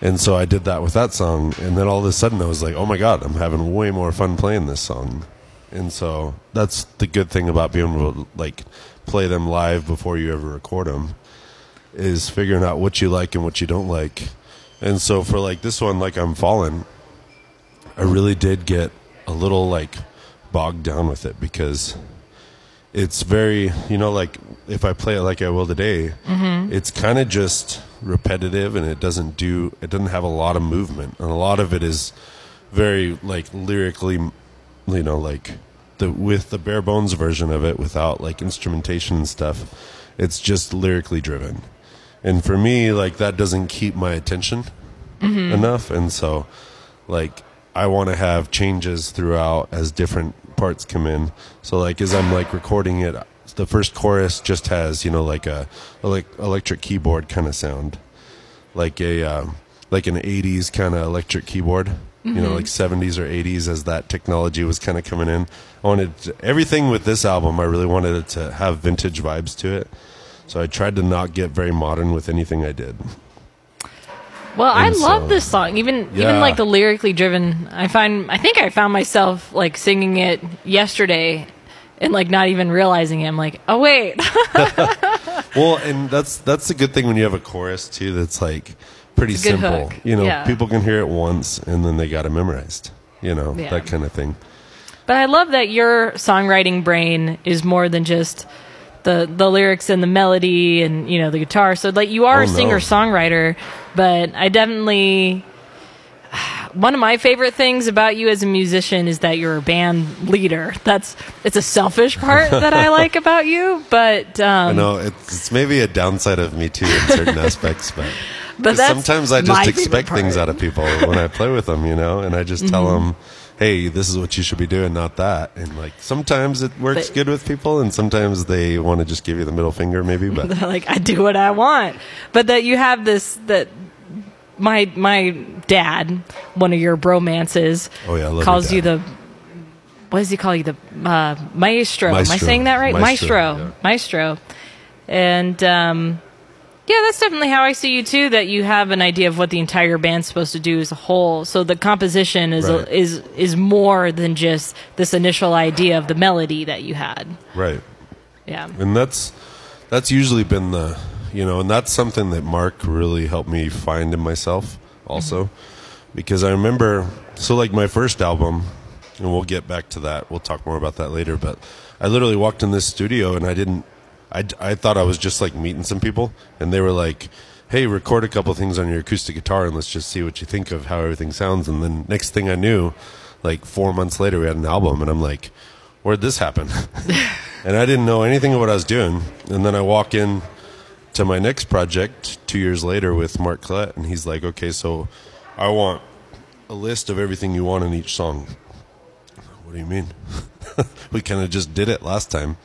And so I did that with that song, and then all of a sudden I was like, "Oh my god, I'm having way more fun playing this song." And so that's the good thing about being able to like play them live before you ever record them is figuring out what you like and what you don't like. And so for like this one, like I'm falling, I really did get a little like bogged down with it because it's very, you know, like if I play it like I will today, mm-hmm. it's kind of just repetitive and it doesn't do, it doesn't have a lot of movement. And a lot of it is very like lyrically, you know, like the, with the bare bones version of it without like instrumentation and stuff, it's just lyrically driven. And for me, like that doesn't keep my attention mm-hmm. enough. And so, like, I want to have changes throughout as different parts come in. So, like, as I'm like recording it, the first chorus just has, you know, like a elec- electric keyboard kind of sound, like a um, like an '80s kind of electric keyboard. You know, like '70s or '80s, as that technology was kind of coming in. I wanted to- everything with this album. I really wanted it to have vintage vibes to it. So I tried to not get very modern with anything I did. Well, I And love so- this song. Even even like the lyrically driven. I find I think I found myself like singing it yesterday and like not even realizing it. I'm like, oh wait, [LAUGHS] Well, and that's that's a good thing when you have a chorus too. That's like pretty It's a good simple. hook. You know, Yeah. people can hear it once and then they got it memorized. You know, Yeah. that kind of thing. But I love that your songwriting brain is more than just the the lyrics and the melody and you know the guitar. So like you are Oh, a singer songwriter, but I definitely one of my favorite things about you as a musician is that you're a band leader. That's it's a selfish part that I like [LAUGHS] about you, but um, I know it's, it's maybe a downside of me too in certain aspects, but, [LAUGHS] But sometimes I just expect things out of people when I play with them, you know, and I just tell Mm-hmm. them, "Hey, this is what you should be doing, not that." And like sometimes it works But- good with people, and sometimes they want to just give you the middle finger, maybe. But [LAUGHS] like I do what I want. But that you have this that my my dad, one of your bromances, Oh, yeah, I love calls you the what does he call you? The uh, maestro. Am I saying that right? Maestro, Maestro. yeah. Maestro. And um, yeah, that's definitely how I see you too. That you have an idea of what the entire band's supposed to do as a whole. So the composition is Right. is is more than just this initial idea of the melody that you had. Right. Yeah. and that's that's usually been the you know and that's something that mark really helped me find in myself also. Mm-hmm. Because i remember so like my first album and we'll get back to that we'll talk more about that later but i literally walked in this studio and i didn't i, I thought i was just like meeting some people and they were like hey record a couple things on your acoustic guitar and let's just see what you think of how everything sounds. And then next thing i knew like four months later we had an album and i'm like where'd this happen? [LAUGHS] And I didn't know anything of what I was doing. And then I walk in to my next project two years later with Mark Collette, and he's like, "Okay, so I want a list of everything you want in each song." What do you mean? [LAUGHS] we kind of just did it last time.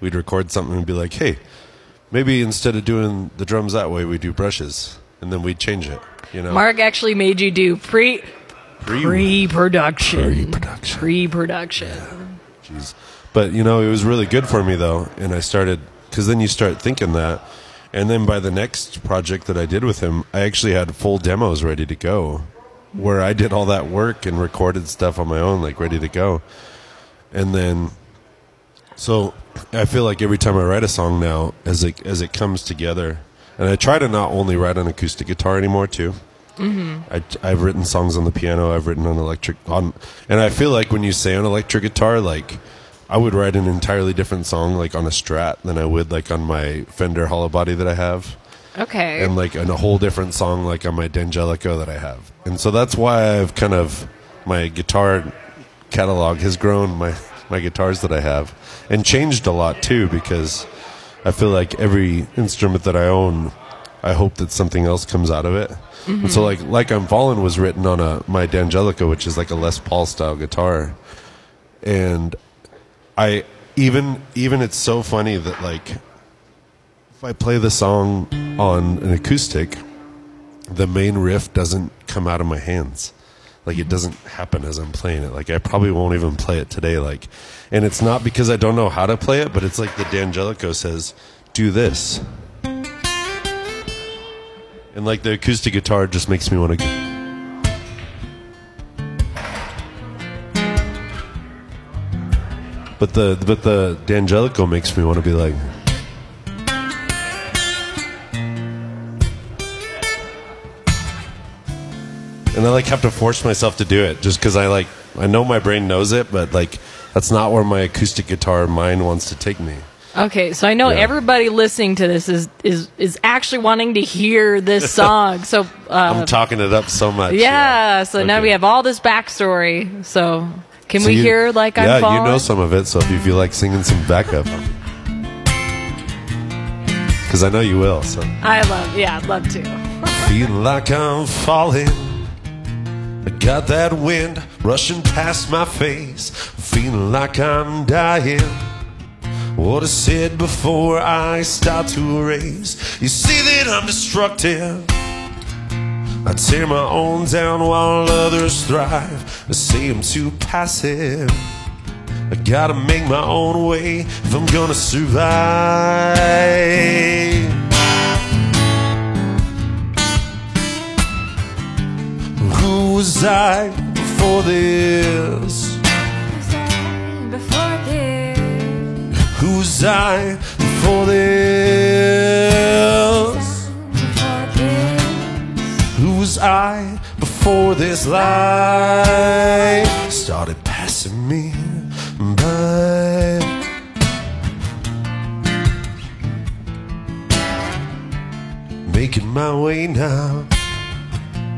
We'd record something and be like, "Hey, maybe instead of doing the drums that way, we do brushes," and then we'd change it. You know, Mark actually made you do pre Pre- pre-production. Pre-production. Pre-production. Jeez. But you know, it was really good for me though, and I started because then you start thinking that, and then by the next project that I did with him, I actually had full demos ready to go, where I did all that work and recorded stuff on my own, like ready to go, and then, so I feel like every time I write a song now, as it as it comes together, and I try to not only write on acoustic guitar anymore too. Mm-hmm. I, I've written songs on the piano. I've written on electric on, and I feel like when you say on electric guitar, like I would write an entirely different song like on a Strat than I would like on my Fender Hollow Body that I have, Okay. and like in a whole different song like on my D'Angelico that I have. And so that's why I've kind of my guitar catalog has grown. My my guitars that I have and changed a lot too because I feel like every instrument that I own, I hope that something else comes out of it. And so mm-hmm. like like I'm Fallen was written on a my D'Angelico, which is like a Les Paul style guitar, and I even even it's so funny that like if I play the song on an acoustic, the main riff doesn't come out of my hands. Like it doesn't happen as I'm playing it. Like I probably won't even play it today. Like, and it's not because I don't know how to play it, but it's like the D'Angelico says, "Do this," and like the acoustic guitar just makes me want to. But the but the D'Angelico makes me want to be like. and I like have to force myself to do it just because I like I know my brain knows it, but like that's not where my acoustic guitar mind wants to take me. Okay, so I know Yeah. everybody listening to this is is is actually wanting to hear this [LAUGHS] song. So uh, I'm talking it up so much. yeah, so now we have all this backstory. So can So we you- hear like yeah, I'm falling? you know some of it, so if you feel like singing some backup, because I know you will. So I love, yeah, I'd love to. [LAUGHS] feeling like I'm falling. I got that wind rushing past my face, feeling like I'm dying. What I said before I start to erase. You see that I'm destructive. I tear my own down while others thrive. I say I'm too passive. I gotta make my own way if I'm gonna survive. Who was I before this? Before this, Who's I before this? I before this life started passing me by? Making my way now.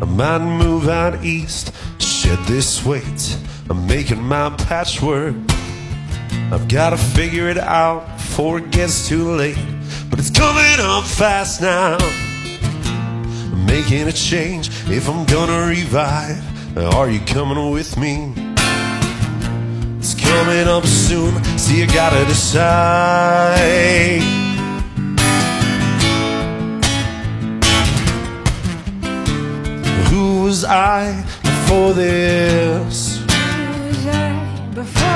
I might move out east, shed this weight. I'm making my patchwork. I've gotta figure it out before it gets too late. But it's coming up fast now. Making a change if I'm gonna revive. Are you coming with me? It's coming up soon, so you gotta decide. Who was I before this? who was I before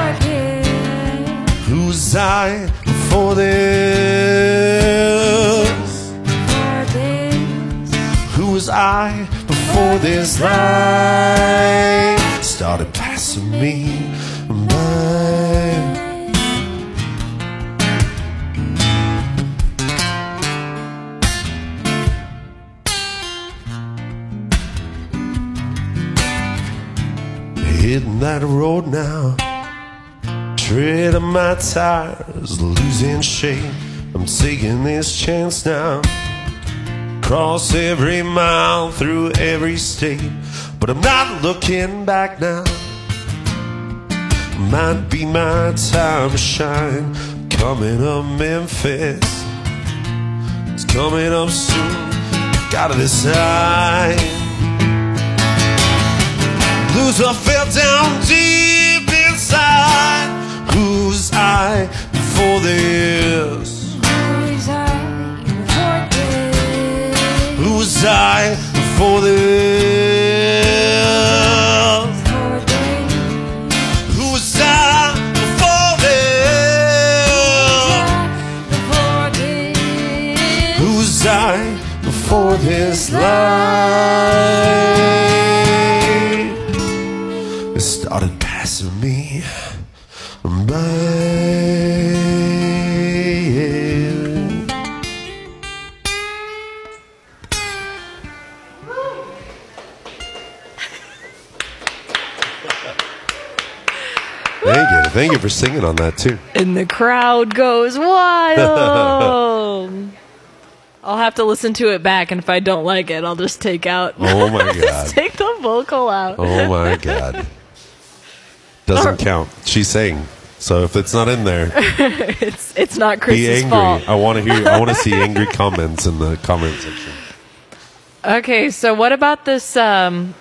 was I before this? Was I before this life started passing me by? Hitting that road now, treading my tires, losing shape. I'm taking this chance now. Cross every mile through every state, but I'm not looking back now. Might be my time to shine. Coming up, Memphis. It's coming up soon. Gotta decide. Blues are felt down deep inside. Who's I before this? I before this? For this, I before this. Who's I before this life? It started passing me by. Thank you. For singing on that too. And the crowd goes wild. [LAUGHS] I'll have to listen to it back, and if I don't like it, I'll just take out. Oh my [LAUGHS] god. take the vocal out. Oh my god. [LAUGHS] Doesn't count. She sang. So if it's not in there, It's it's not Chris's be angry. fault. I want to hear. I want to see angry comments in the comment section. Okay, so what about this? Um,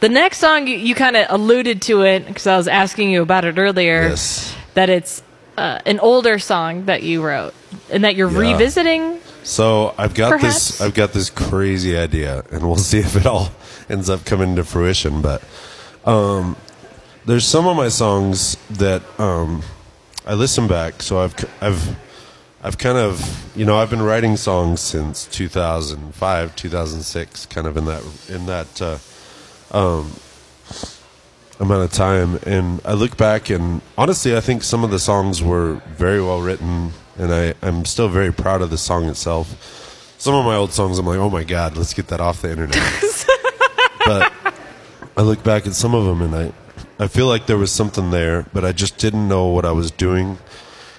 the next song you, you kind of alluded to it because I was asking you about it earlier. Yes. That it's uh, an older song that you wrote and that you're Yeah. revisiting. So I've got Perhaps. this. I've got this crazy idea, and we'll [LAUGHS] see if it all ends up coming to fruition. But um, there's some of my songs that um, I listen back. So I've I've I've kind of you know I've been writing songs since 2005, 2006, kind of in that in that uh, um, amount of time. And I look back, and honestly, I think some of the songs were very well written, and I, I'm still very proud of the song itself. Some of my old songs, I'm like, oh my god, let's get that off the internet. [LAUGHS] but I look back at some of them, and I, I feel like there was something there, but I just didn't know what I was doing.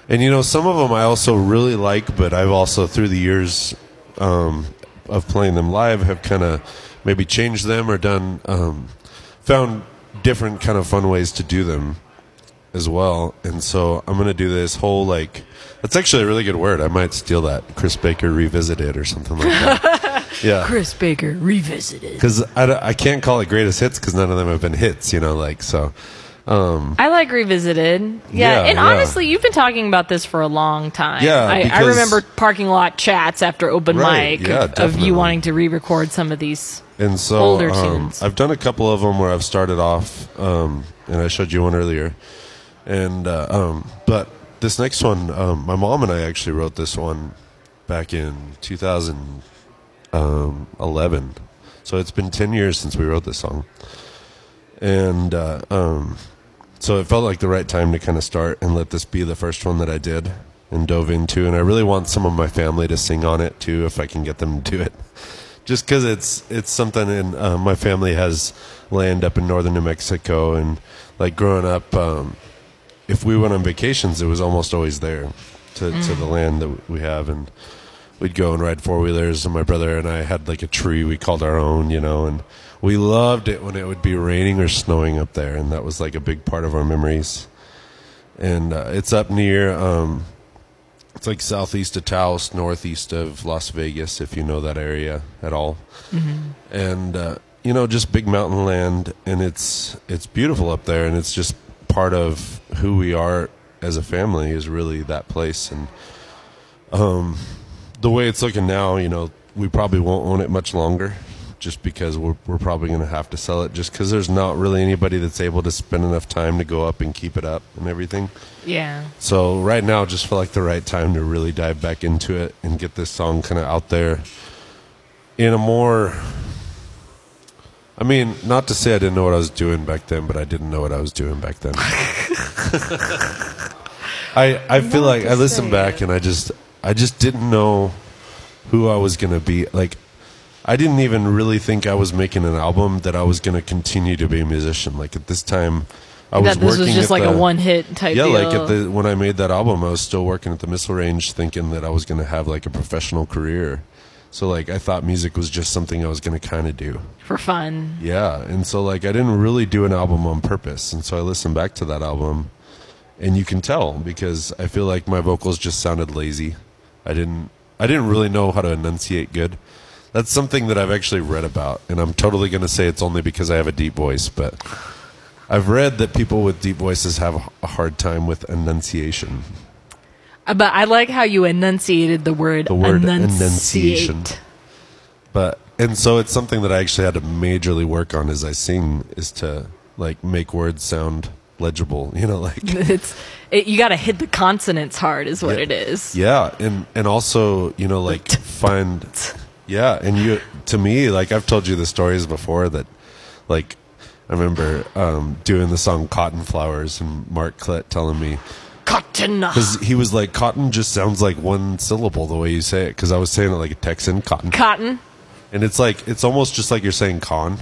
And you know, some of them I also really like, but I've also through the years um, of playing them live have kind of maybe changed them or done um, found different kind of fun ways to do them as well. And so I'm gonna do this whole like that's actually a really good word. I might steal that Chris Baker revisited or something like that. [LAUGHS] yeah, Chris Baker revisited. because I, I can't call it greatest hits because none of them have been hits. You know, like so. Um, I like revisited. Yeah, Yeah, and yeah. honestly, you've been talking about this for a long time. Yeah, I, I remember parking lot chats after open Right, mic yeah, of, of you wanting to re-record some of these. And so older um, tunes. I've done a couple of them where I've started off, um, and I showed you one earlier. And uh, um, but this next one, um, my mom and I actually wrote this one back in 2011. So it's been 10 years since we wrote this song, and uh, um, so it felt like the right time to kind of start and let this be the first one that I did and dove into. And I really want some of my family to sing on it too, if I can get them to do it. [LAUGHS] Just because it's it's something in uh, my family has land up in northern New Mexico. And like growing up um, if we went on vacations it was almost always there to, to the land that we have. And we'd go and ride four wheelers and my brother and I had like a tree we called our own you know and we loved it when it would be raining or snowing up there and that was like a big part of our memories and uh, it's up near um, it's like southeast of Taos, northeast of Las Vegas, if you know that area at all. And uh, you know, just big mountain land, and it's it's beautiful up there, and it's just part of who we are as a family is really that place. And um, the way it's looking now, you know, we probably won't own it much longer. Just because we're, we're probably going to have to sell it just because there's not really anybody that's able to spend enough time to go up and keep it up and everything. Yeah. So right now, just felt like the right time to really dive back into it and get this song kind of out there in a more. I mean, not to say I didn't know what I was doing back then, but I didn't know what I was doing back then. [LAUGHS] I I feel Not like I listen back and I just I just didn't know who I was gonna be. Like I didn't even really think I was making an album that I was gonna continue to be a musician. Like at this time, I was that this working was just like the, a one hit type yeah, deal. like at the when I made that album, I was still working at the missile range, thinking that I was going to have like a professional career. So like I thought music was just something I was going to kind of do. for fun. Yeah, and so like I didn't really do an album on purpose, and so I listened back to that album, and you can tell because I feel like my vocals just sounded lazy. I didn't I didn't really know how to enunciate good. That's something that I've actually read about, and I'm totally going to say it's only because I have a deep voice, but I've read that people with deep voices have a hard time with enunciation. Uh, But I like how you enunciated the word, The word enunciate. enunciation. But and so it's something that I actually had to majorly work on as I sing is to like make words sound legible. [LAUGHS] You know, like [LAUGHS] It's it, you got to hit the consonants hard, is what Yeah. it is. yeah, and and also you know like [LAUGHS] find yeah, and you to me like I've told you the stories before that like I remember um, doing the song Cotton Flowers and Mark Klett telling me Cotton. because he was like cotton just sounds like one syllable the way you say it because I was saying it like a Texan cotton Cotton. and it's like it's almost just like you're saying con,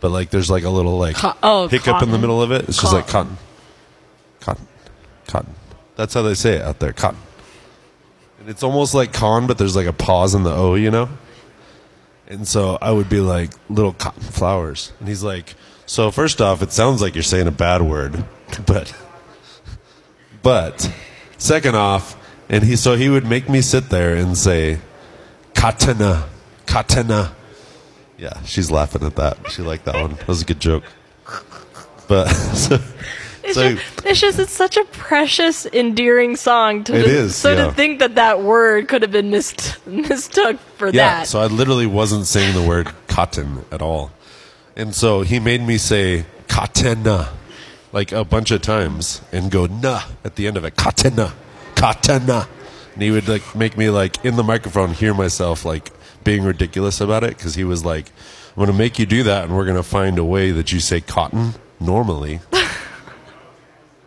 but like there's like a little like Co- oh, hiccup in the middle of it. It's just like Cotton. cotton, cotton, cotton. That's how they say it out there, cotton. It's almost like con, but there's like a pause in the o, you know. And so I would be like little cotton flowers, and he's like, so first off, it sounds like you're saying a bad word, [LAUGHS] but but second off, and he so he would make me sit there and say katana, katana. Yeah, she's laughing at that. She liked that one. That was a good joke. But [LAUGHS] so, It's, so just, it's just it's such a precious, endearing song. To It just- is, So yeah. to think that that word could have been mis- [LAUGHS] mistook for that. yeah, that. so I literally wasn't saying the word cotton at all, and so he made me say katana like a bunch of times and go na at the end of it katana, katana, and he would like make me like in the microphone hear myself like being ridiculous about it because he was like, "I'm going to make you do that, and we're going to find a way that you say cotton normally." [LAUGHS]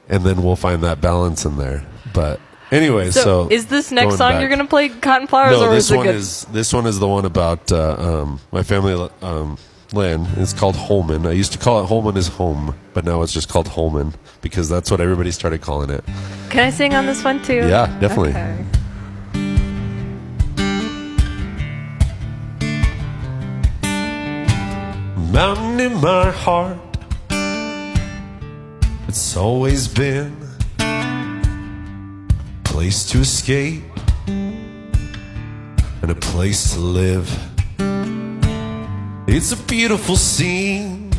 and then we'll find that balance in there. But anyway, so, so, is this next song back- you're gonna play Cotton Flowers, No, or this is it one good? is this one is the one about uh, um, my family um, land. It's called Holman. I used to call it Holman is home, but now it's just called Holman because that's what everybody started calling it. Can I sing on this one too? Yeah, definitely. Okay. Mountain in my heart. It's always been a place to escape and a place to live. It's a beautiful scene,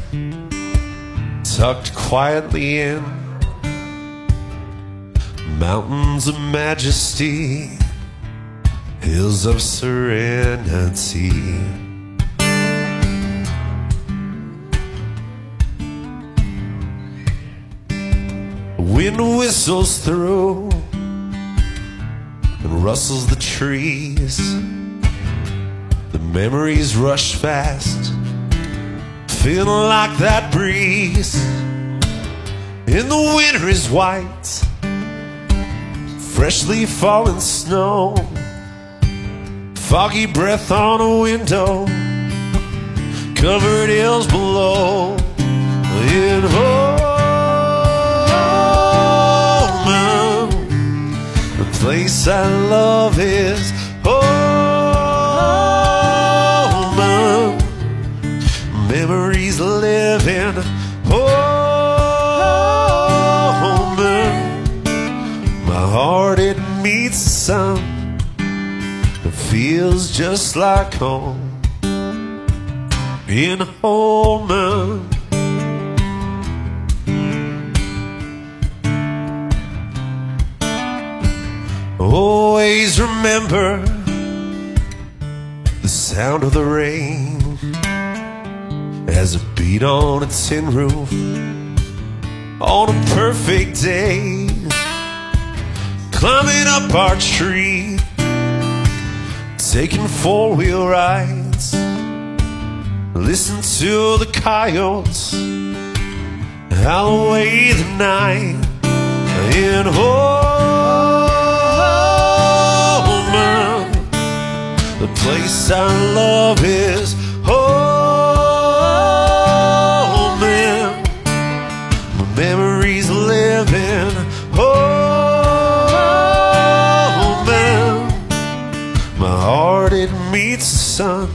tucked quietly in. Mountains of majesty, hills of serenity. Wind whistles through and rustles the trees. The memories rush fast, feeling like that breeze. And the winter is white, freshly fallen snow, foggy breath on a window, covered hills below. In place I love is home. Memories live in home. My heart it meets the sun. It feels just like home. In home. Always remember the sound of the rain as it beat on a tin roof on a perfect day. Climbing up our tree, taking four wheel rides. Listen to the coyotes howl away the night in. Place I love is home. My memories live in home. My heart it meets the sun,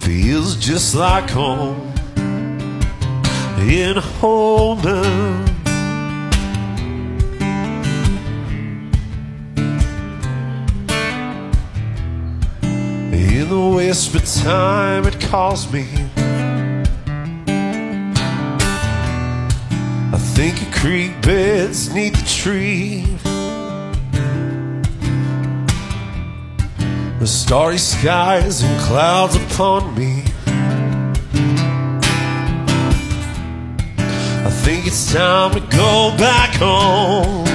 feels just like home in home. In the whisper time it calls me. I think of creek beds neath the tree. The starry skies and clouds upon me. I think it's time to go back home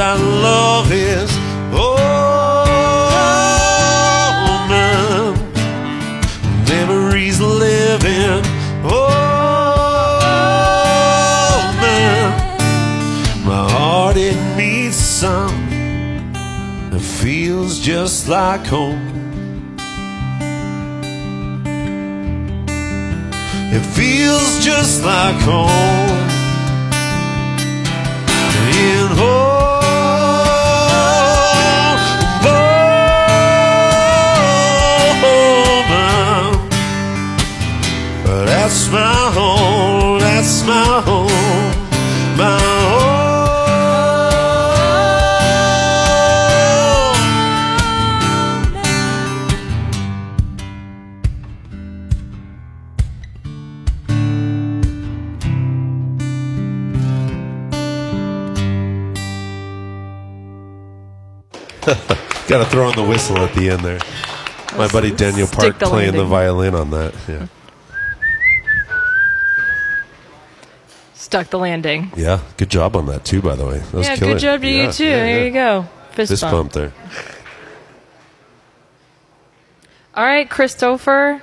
I love is home. Memories live in home. My heart it needs some. It feels just like home. It feels just like home. In That's my home. That's my home. My home. Got to throw in the whistle at the end there. My buddy Daniel Park playing the landing. violin on that. Yeah, Stuck the landing. yeah. Good job on that too, by the way. That was Yeah, killer. good job to Yeah, you too. yeah, there yeah. you go. Fist, Fist bump. bump there. All right, Christopher,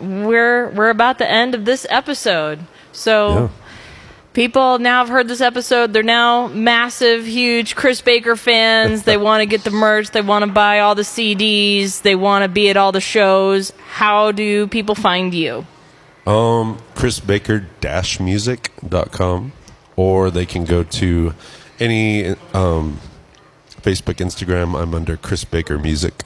we're we're about the end of this episode. So people now have heard this episode. They're now massive, huge Chris Baker fans. they want to get the merch. They want to buy all the CDs. They want to be at all the shows. How do people find you? Um, chrisbaker-music.com or they can go to any um, Facebook, Instagram. I'm under Chris Baker Music.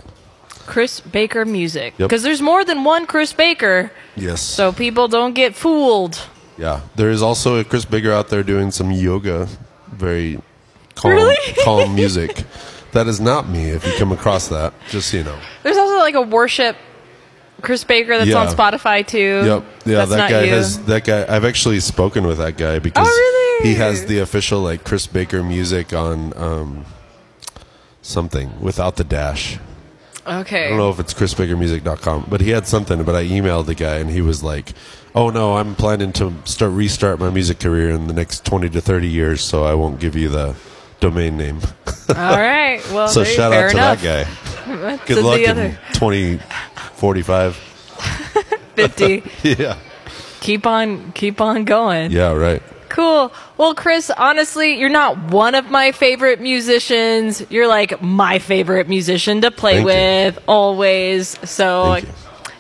Chris Baker Music. Yep. Because there's more than one Chris Baker, Yes. so people don't get fooled. yeah, there is also a Chris Baker out there doing some yoga, very calm, Really? calm [LAUGHS] music. That is not me. If you come across that, just so you know. There's also like a worship Chris Baker that's Yeah. on Spotify too. Yep. Yeah, That's that guy you. has that guy. I've actually spoken with that guy because Oh, really? he has the official like Chris Baker music on um, something without the dash. Okay. I don't know if it's chrisbakermusic.com, but he had something. But I emailed the guy, and he was like, "Oh no, I'm planning to start restart my music career in the next twenty to thirty years, so I won't give you the domain name." All right. [LAUGHS] Well, so shout out to enough. that guy. [LAUGHS] Good luck in other twenty forty five. [LAUGHS] [LAUGHS] 50. Yeah, keep on, keep on going. yeah, right. Cool. Well, Chris, honestly, you're not one of my favorite musicians. You're like my favorite musician to play Thank you. with always. So you.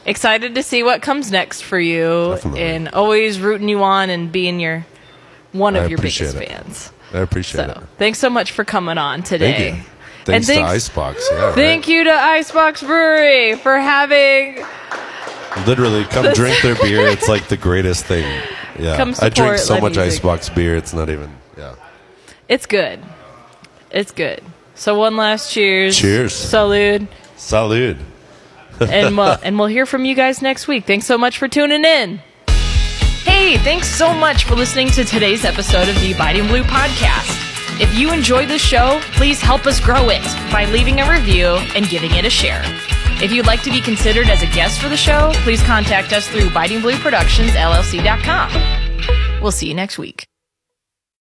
excited to see what comes next for you Definitely. and always rooting you on and being your one of I your biggest it. fans. I appreciate So it. thanks so much for coming on today. Thanks, and to Icebox. Yeah, Thank you to Icebox Brewery for having. Literally, come drink their beer. It's like the greatest thing. [LAUGHS] Yeah, Come I drink so much music. Icebox beer. It's not even. Yeah. It's good. It's good. So one last cheers. Cheers. Salud. Salud. [LAUGHS] and we'll, and we'll hear from you guys next week. Thanks so much for tuning in. Hey, thanks so much for listening to today's episode of the Abiding Blue podcast. If you enjoyed this show, please help us grow it by leaving a review and giving it a share. If you'd like to be considered as a guest for the show, please contact us through bitingblueproductionsllc.com. We'll see you next week.